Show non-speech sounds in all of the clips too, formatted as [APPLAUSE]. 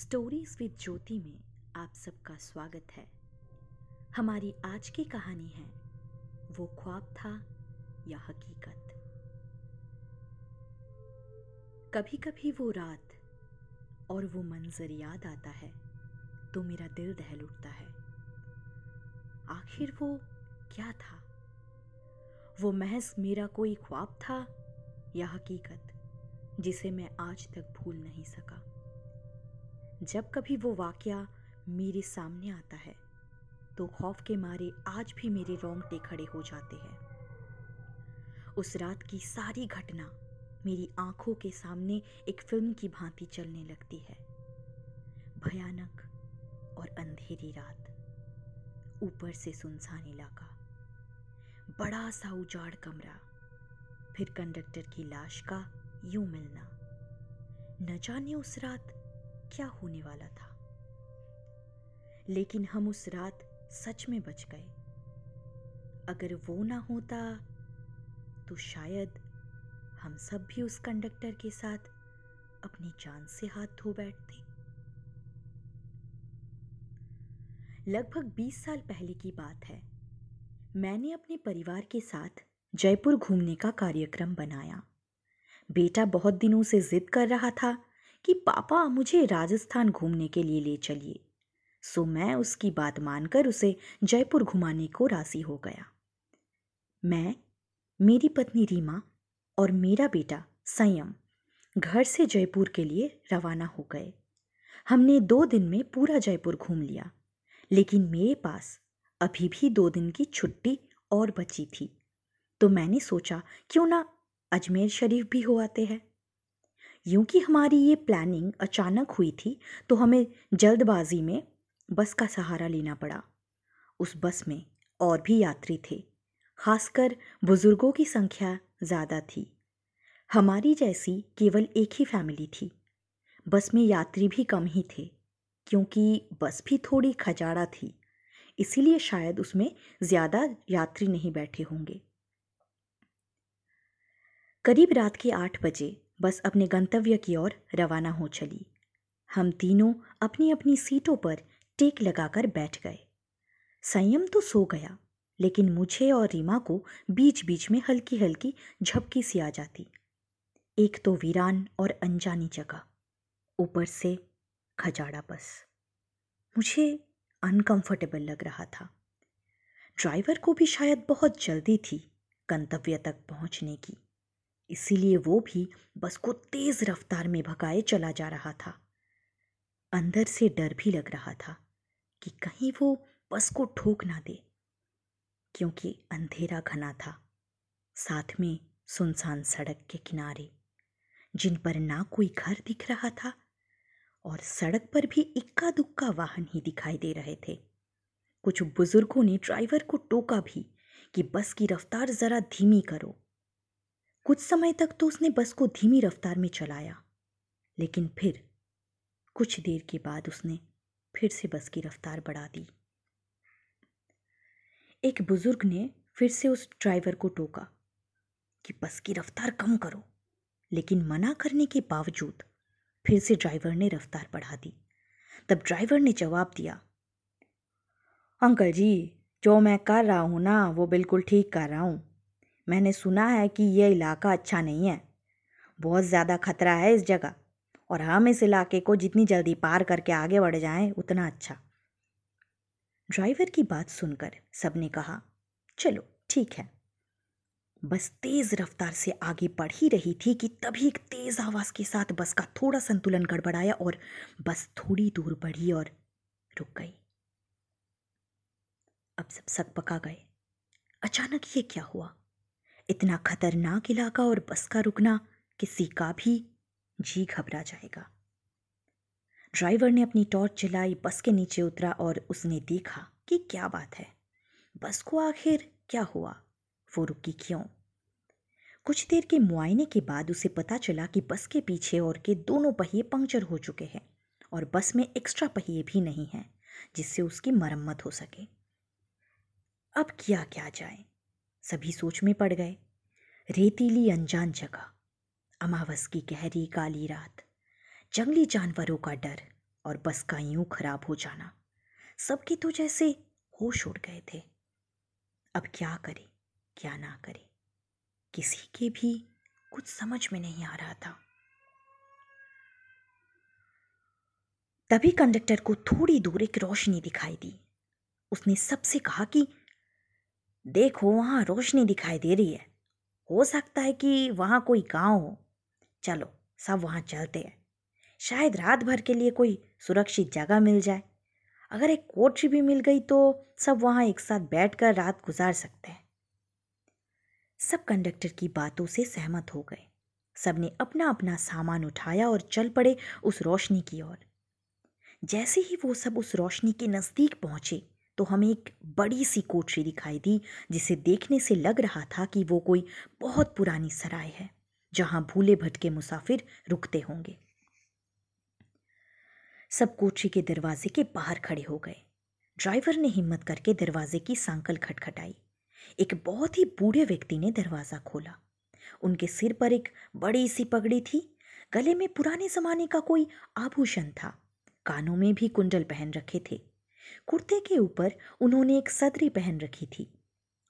Stories with ज्योति में आप सबका स्वागत है। हमारी आज की कहानी है, वो ख्वाब था या हकीकत? कभी कभी वो रात और वो मंजर याद आता है तो मेरा दिल दहल उठता है। आखिर वो क्या था? वो महज मेरा कोई ख्वाब था या हकीकत, जिसे मैं आज तक भूल नहीं सका? जब कभी वो वाक्य मेरे सामने आता है तो खौफ के मारे आज भी मेरे रोंगटे खड़े हो जाते हैं। उस रात की सारी घटना मेरी आँखों के सामने एक फ़िल्म की भांति चलने लगती है। भयानक और अंधेरी रात ऊपर से सुनसान इलाका बड़ा सा उजाड़ कमरा, फिर कंडक्टर की लाश का यूँ मिलना। न जाने उस रात क्या होने वाला था? लेकिन हम उस रात सच में बच गए। अगर वो ना होता तो शायद हम सब भी उस कंडक्टर के साथ अपनी जान से हाथ धो बैठते। लगभग 20 साल पहले की बात है। मैंने अपने परिवार के साथ जयपुर घूमने का कार्यक्रम बनाया। बेटा बहुत दिनों से जिद कर रहा था कि पापा मुझे राजस्थान घूमने के लिए ले चलिए। सो मैं उसकी बात मानकर उसे जयपुर घुमाने को राज़ी हो गया। मैं, मेरी पत्नी रीमा और मेरा बेटा संयम घर से जयपुर के लिए रवाना हो गए। हमने दो दिन में पूरा जयपुर घूम लिया, लेकिन मेरे पास अभी भी दो दिन की छुट्टी और बची थी। तो मैंने सोचा, क्यों ना अजमेर शरीफ भी हो आते हैं? यूँ कि हमारी ये प्लानिंग अचानक हुई थी तो हमें जल्दबाजी में बस का सहारा लेना पड़ा। उस बस में और भी यात्री थे, खासकर बुज़ुर्गों की संख्या ज़्यादा थी। हमारी जैसी केवल एक ही फैमिली थी। बस में यात्री भी कम ही थे, क्योंकि बस भी थोड़ी खजाड़ा थी, इसीलिए शायद उसमें ज़्यादा यात्री नहीं बैठे होंगे। करीब रात के आठ बजे बस अपने गंतव्य की ओर रवाना हो चली। हम तीनों अपनी अपनी सीटों पर टेक लगाकर बैठ गए। संयम तो सो गया, लेकिन मुझे और रीमा को बीच बीच में हल्की हल्की झपकी सी आ जाती। एक तो वीरान और अनजानी जगह, ऊपर से खजाड़ा बस। मुझे अनकंफर्टेबल लग रहा था। ड्राइवर को भी शायद बहुत जल्दी थी गंतव्य तक पहुँचने की। इसीलिए वो भी बस को तेज रफ्तार में भगाए चला जा रहा था। अंदर से डर भी लग रहा था कि कहीं वो बस को ठोक ना दे, क्योंकि अंधेरा घना था, साथ में सुनसान सड़क के किनारे, जिन पर ना कोई घर दिख रहा था और सड़क पर भी इक्का दुक्का वाहन ही दिखाई दे रहे थे। कुछ बुज़ुर्गों ने ड्राइवर को टोका भी कि बस की रफ्तार ज़रा धीमी करो। कुछ समय तक तो उसने बस को धीमी रफ्तार में चलाया, लेकिन फिर कुछ देर के बाद उसने फिर से बस की रफ्तार बढ़ा दी। एक बुज़ुर्ग ने फिर से उस ड्राइवर को टोका कि, बस की रफ्तार कम करो। लेकिन मना करने के बावजूद फिर से ड्राइवर ने रफ्तार बढ़ा दी। तब ड्राइवर ने जवाब दिया, अंकल जी, जो मैं कर रहा हूँ ना, वो बिल्कुल ठीक कर रहा हूँ। मैंने सुना है कि यह इलाका अच्छा नहीं है। बहुत ज़्यादा खतरा है इस जगह, और हम इस इलाके को जितनी जल्दी पार करके आगे बढ़ जाएँ, उतना अच्छा। ड्राइवर की बात सुनकर सबने कहा, चलो, ठीक है। बस तेज रफ्तार से आगे बढ़ ही रही थी कि तभी एक तेज आवाज़ के साथ बस का थोड़ा संतुलन गड़बड़ाया और बस थोड़ी दूर बढ़ी और रुक गई। अब सब सक पका गए। अचानक ये क्या हुआ? इतना खतरनाक इलाका और बस का रुकना किसी का भी जी घबरा जाएगा। ड्राइवर ने अपनी टॉर्च जलाई बस के नीचे उतरा और उसने देखा कि क्या बात है। बस को आखिर क्या हुआ? वो रुकी क्यों? कुछ देर के मुआयने के बाद उसे पता चला कि बस के पीछे और के दोनों पहिए पंक्चर हो चुके हैं और बस में एक्स्ट्रा पहिए भी नहीं हैं, जिससे उसकी मरम्मत हो सके। अब किया क्या जाए? सभी सोच में पड़ गए। रेतीली अनजान जगह, अमावस की गहरी काली रात, जंगली जानवरों का डर और बस का यूँ खराब हो जाना, सबके तो जैसे होश उड़ गए थे। अब क्या करे, क्या ना करे, किसी के भी कुछ समझ में नहीं आ रहा था। तभी कंडक्टर को थोड़ी दूर एक रोशनी दिखाई दी। उसने सबसे कहा कि देखो वहाँ रोशनी दिखाई दे रही है। हो सकता है कि वहाँ कोई गाँव हो। चलो, सब वहाँ चलते हैं। शायद रात भर के लिए कोई सुरक्षित जगह मिल जाए। अगर एक कोठरी भी मिल गई तो सब वहाँ एक साथ बैठकर रात गुजार सकते हैं। सब कंडक्टर की बातों से सहमत हो गए। सबने अपना अपना सामान उठाया और चल पड़े उस रोशनी की ओर। जैसे ही वो सब उस रोशनी के नज़दीक पहुँचे तो हमें एक बड़ी सी कोठरी दिखाई दी, जिसे देखने से लग रहा था कि वो कोई बहुत पुरानी सराय है, जहाँ भूले भटके मुसाफिर रुकते होंगे। सब कोठरी के दरवाजे के बाहर खड़े हो गए। ड्राइवर ने हिम्मत करके दरवाजे की सांकल खटखटाई। एक बहुत ही बूढ़े व्यक्ति ने दरवाज़ा खोला। उनके सिर पर एक बड़ी सी पगड़ी थी। गले में पुराने जमाने का कोई आभूषण था। कानों में भी कुंडल पहन रखे थे। कुर्ते के ऊपर उन्होंने एक सदरी पहन रखी थी।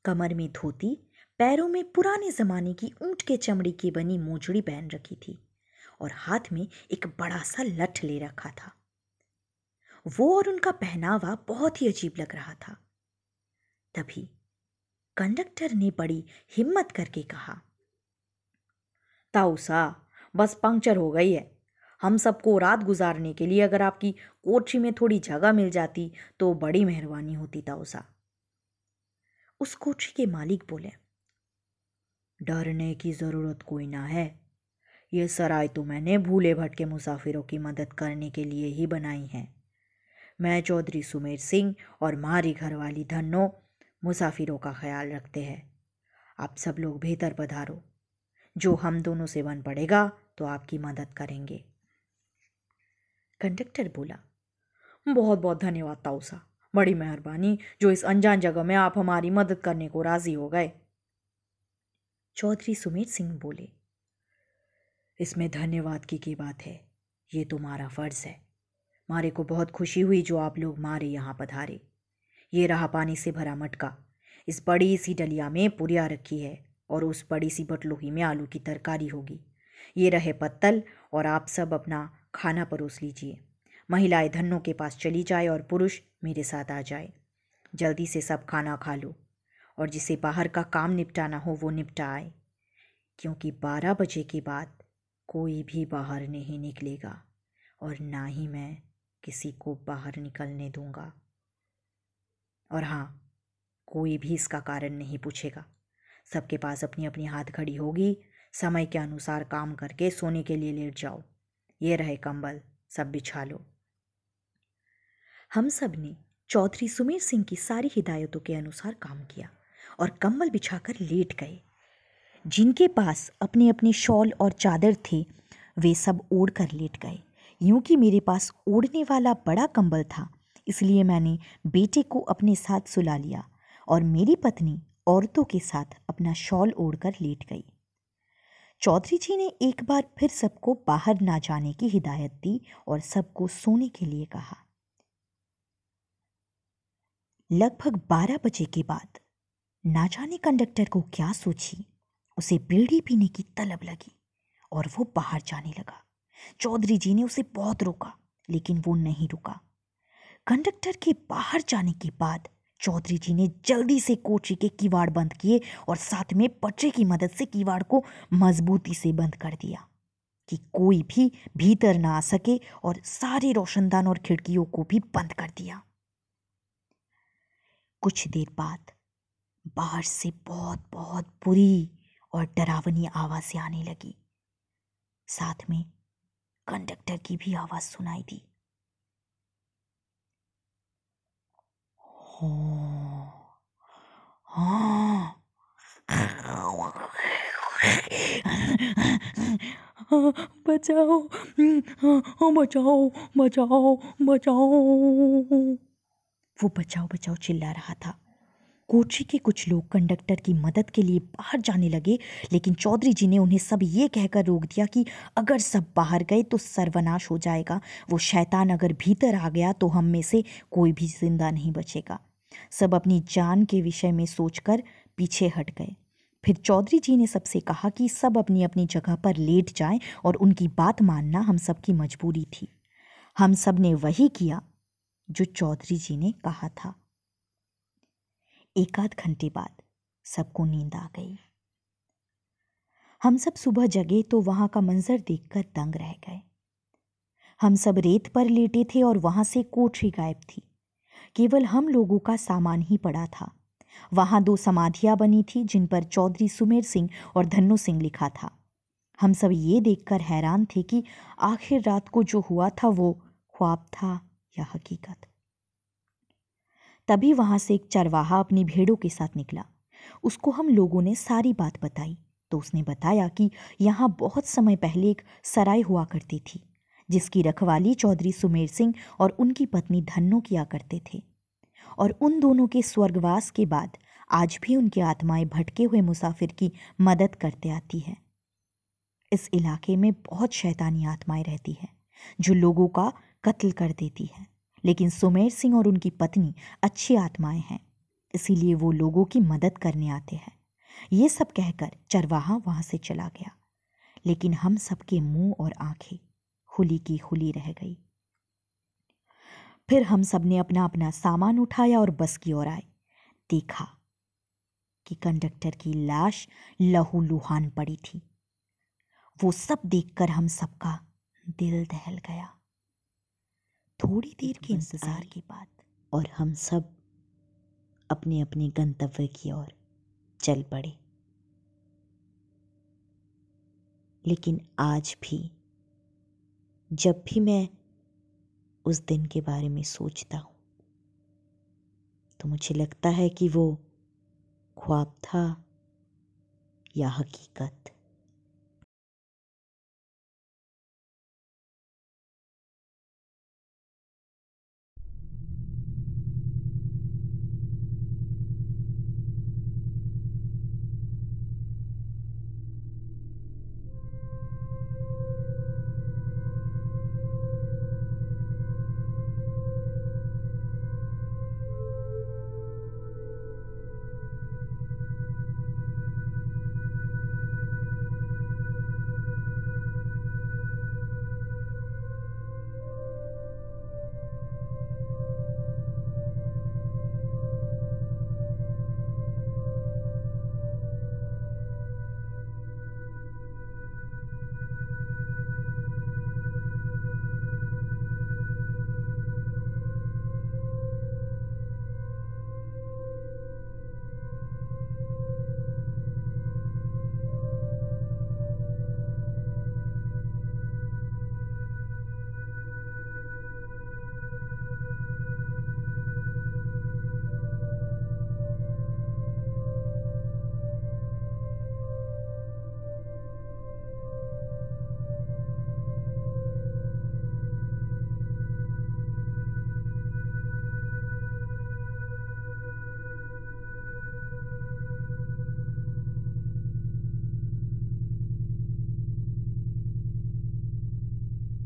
कमर में धोती, पैरों में पुराने जमाने की ऊँट के चमड़ी की बनी मोजड़ी पहन रखी थी और हाथ में एक बड़ा सा लठ ले रखा था। वो और उनका पहनावा बहुत ही अजीब लग रहा था। तभी कंडक्टर ने बड़ी हिम्मत करके कहा ताउसा बस पंक्चर हो गई है। हम सबको रात गुजारने के लिए अगर आपकी कोठी में थोड़ी जगह मिल जाती तो बड़ी मेहरबानी होती ताउसा उस कोठी के मालिक बोले, डरने की ज़रूरत कोई ना है। ये सराय तो मैंने भूले भटके मुसाफिरों की मदद करने के लिए ही बनाई है। मैं चौधरी सुमेर सिंह और मारी घरवाली धन्नो मुसाफिरों का ख्याल रखते हैं। आप सब लोग बेहतर पधारो। जो हम दोनों से बन पड़ेगा तो आपकी मदद करेंगे। कंडक्टर बोला बहुत बहुत धन्यवाद ताउसा बड़ी मेहरबानी, जो इस अनजान जगह में आप हमारी मदद करने को राज़ी हो गए। चौधरी सुमेर सिंह बोले, इसमें धन्यवाद की की बात है। ये तुम्हारा फ़र्ज़ है। मारे को बहुत खुशी हुई जो आप लोग मारे यहाँ पधारे। ये रहा पानी से भरा मटका। इस बड़ी सी डलिया में पुरिया रखी है और उस बड़ी सी बटलोही में आलू की तरकारी होगी। ये रहे पत्तल और आप सब अपना खाना परोस लीजिए। महिलाएँ धनों के पास चली जाए और पुरुष मेरे साथ आ जाए। जल्दी से सब खाना खा लो और जिसे बाहर का काम निपटाना हो वो निपटा आए क्योंकि बारह बजे के बाद कोई भी बाहर नहीं निकलेगा और ना ही मैं किसी को बाहर निकलने दूँगा। और हाँ कोई भी इसका कारण नहीं पूछेगा। सबके पास अपनी अपनी हाथ खड़ी होगी। समय के अनुसार काम करके सोने के लिए लेट जाओ। ये रहे कंबल, सब बिछा लो। हम सबने चौधरी सुमेर सिंह की सारी हिदायतों के अनुसार काम किया और कंबल बिछाकर लेट गए। जिनके पास अपने अपने शॉल और चादर थे, वे सब ओढ़ कर लेट गए। यूँ कि मेरे पास ओढ़ने वाला बड़ा कंबल था, इसलिए मैंने बेटे को अपने साथ सुला लिया और मेरी पत्नी औरतों के साथ अपना शॉल ओढ़कर लेट गई। चौधरी जी ने एक बार फिर सबको बाहर ना जाने की हिदायत दी और सबको सोने के लिए कहा। लगभग बारह बजे के बाद ना जाने कंडक्टर को क्या सोची, उसे बीड़ी पीने की तलब लगी और वो बाहर जाने लगा। चौधरी जी ने उसे बहुत रोका, लेकिन वो नहीं रुका। कंडक्टर के बाहर जाने के बाद चौधरी जी ने जल्दी से कोठरी के किवाड़ बंद किए और साथ में पटरे की मदद से किवाड़ को मजबूती से बंद कर दिया कि कोई भी भीतर ना आ सके और सारे रोशनदान और खिड़कियों को भी बंद कर दिया। कुछ देर बाद बाहर से बहुत बहुत बुरी और डरावनी आवाज़ें आने लगी। साथ में कंडक्टर की भी आवाज़ सुनाई दी हाँ [GASPS] बचाओ बचाओ बचाओ बचाओ। वो बचाओ बचाओ चिल्ला रहा था। कोची के कुछ लोग कंडक्टर की मदद के लिए बाहर जाने लगे, लेकिन चौधरी जी ने उन्हें सब ये कहकर रोक दिया कि अगर सब बाहर गए तो सर्वनाश हो जाएगा। वो शैतान अगर भीतर आ गया तो हम में से कोई भी ज़िंदा नहीं बचेगा। सब अपनी जान के विषय में सोचकर पीछे हट गए। फिर चौधरी जी ने सबसे कहा कि सब अपनी अपनी जगह पर लेट जाएँ और उनकी बात मानना हम सबकी मजबूरी थी। हम सबने वही किया जो चौधरी जी ने कहा था। एक आध घंटे बाद सबको नींद आ गई। हम सब सुबह जगे तो वहाँ का मंजर देखकर दंग रह गए। हम सब रेत पर लेटे थे और वहाँ से कोठरी गायब थी। केवल हम लोगों का सामान ही पड़ा था। वहाँ दो समाधियाँ बनी थी, जिन पर चौधरी सुमेर सिंह और धन्नो सिंह लिखा था। हम सब ये देखकर हैरान थे कि आखिर रात को जो हुआ था, वो ख्वाब था या हकीकत। तभी वहाँ से एक चरवाहा अपनी भेड़ों के साथ निकला। उसको हम लोगों ने सारी बात बताई तो उसने बताया कि यहाँ बहुत समय पहले एक सराय हुआ करती थी। जिसकी रखवाली चौधरी सुमेर सिंह और उनकी पत्नी धन्नो किया करते थे। और उन दोनों के स्वर्गवास के बाद आज भी उनकी आत्माएँ भटके हुए मुसाफिर की मदद करते आती है। इस इलाके में बहुत शैतानी आत्माएँ रहती हैं, जो लोगों का कत्ल कर देती है। लेकिन सुमेर सिंह और उनकी पत्नी अच्छी आत्माएँ हैं, इसीलिए वो लोगों की मदद करने आते हैं। ये सब कहकर चरवाहा वहाँ से चला गया। लेकिन हम सबके मुँह और आँखें खुली की खुली रह गई। फिर हम सबने अपना अपना सामान उठाया और बस की ओर आए। देखा कि कंडक्टर की लाश लहू लुहान पड़ी थी। वो सब देखकर हम सबका दिल दहल गया। थोड़ी देर के इंतज़ार के बाद और हम सब अपने अपने गंतव्य की ओर चल पड़े। लेकिन आज भी जब भी मैं उस दिन के बारे में सोचता हूँ तो मुझे लगता है कि वो ख्वाब था या हकीकत।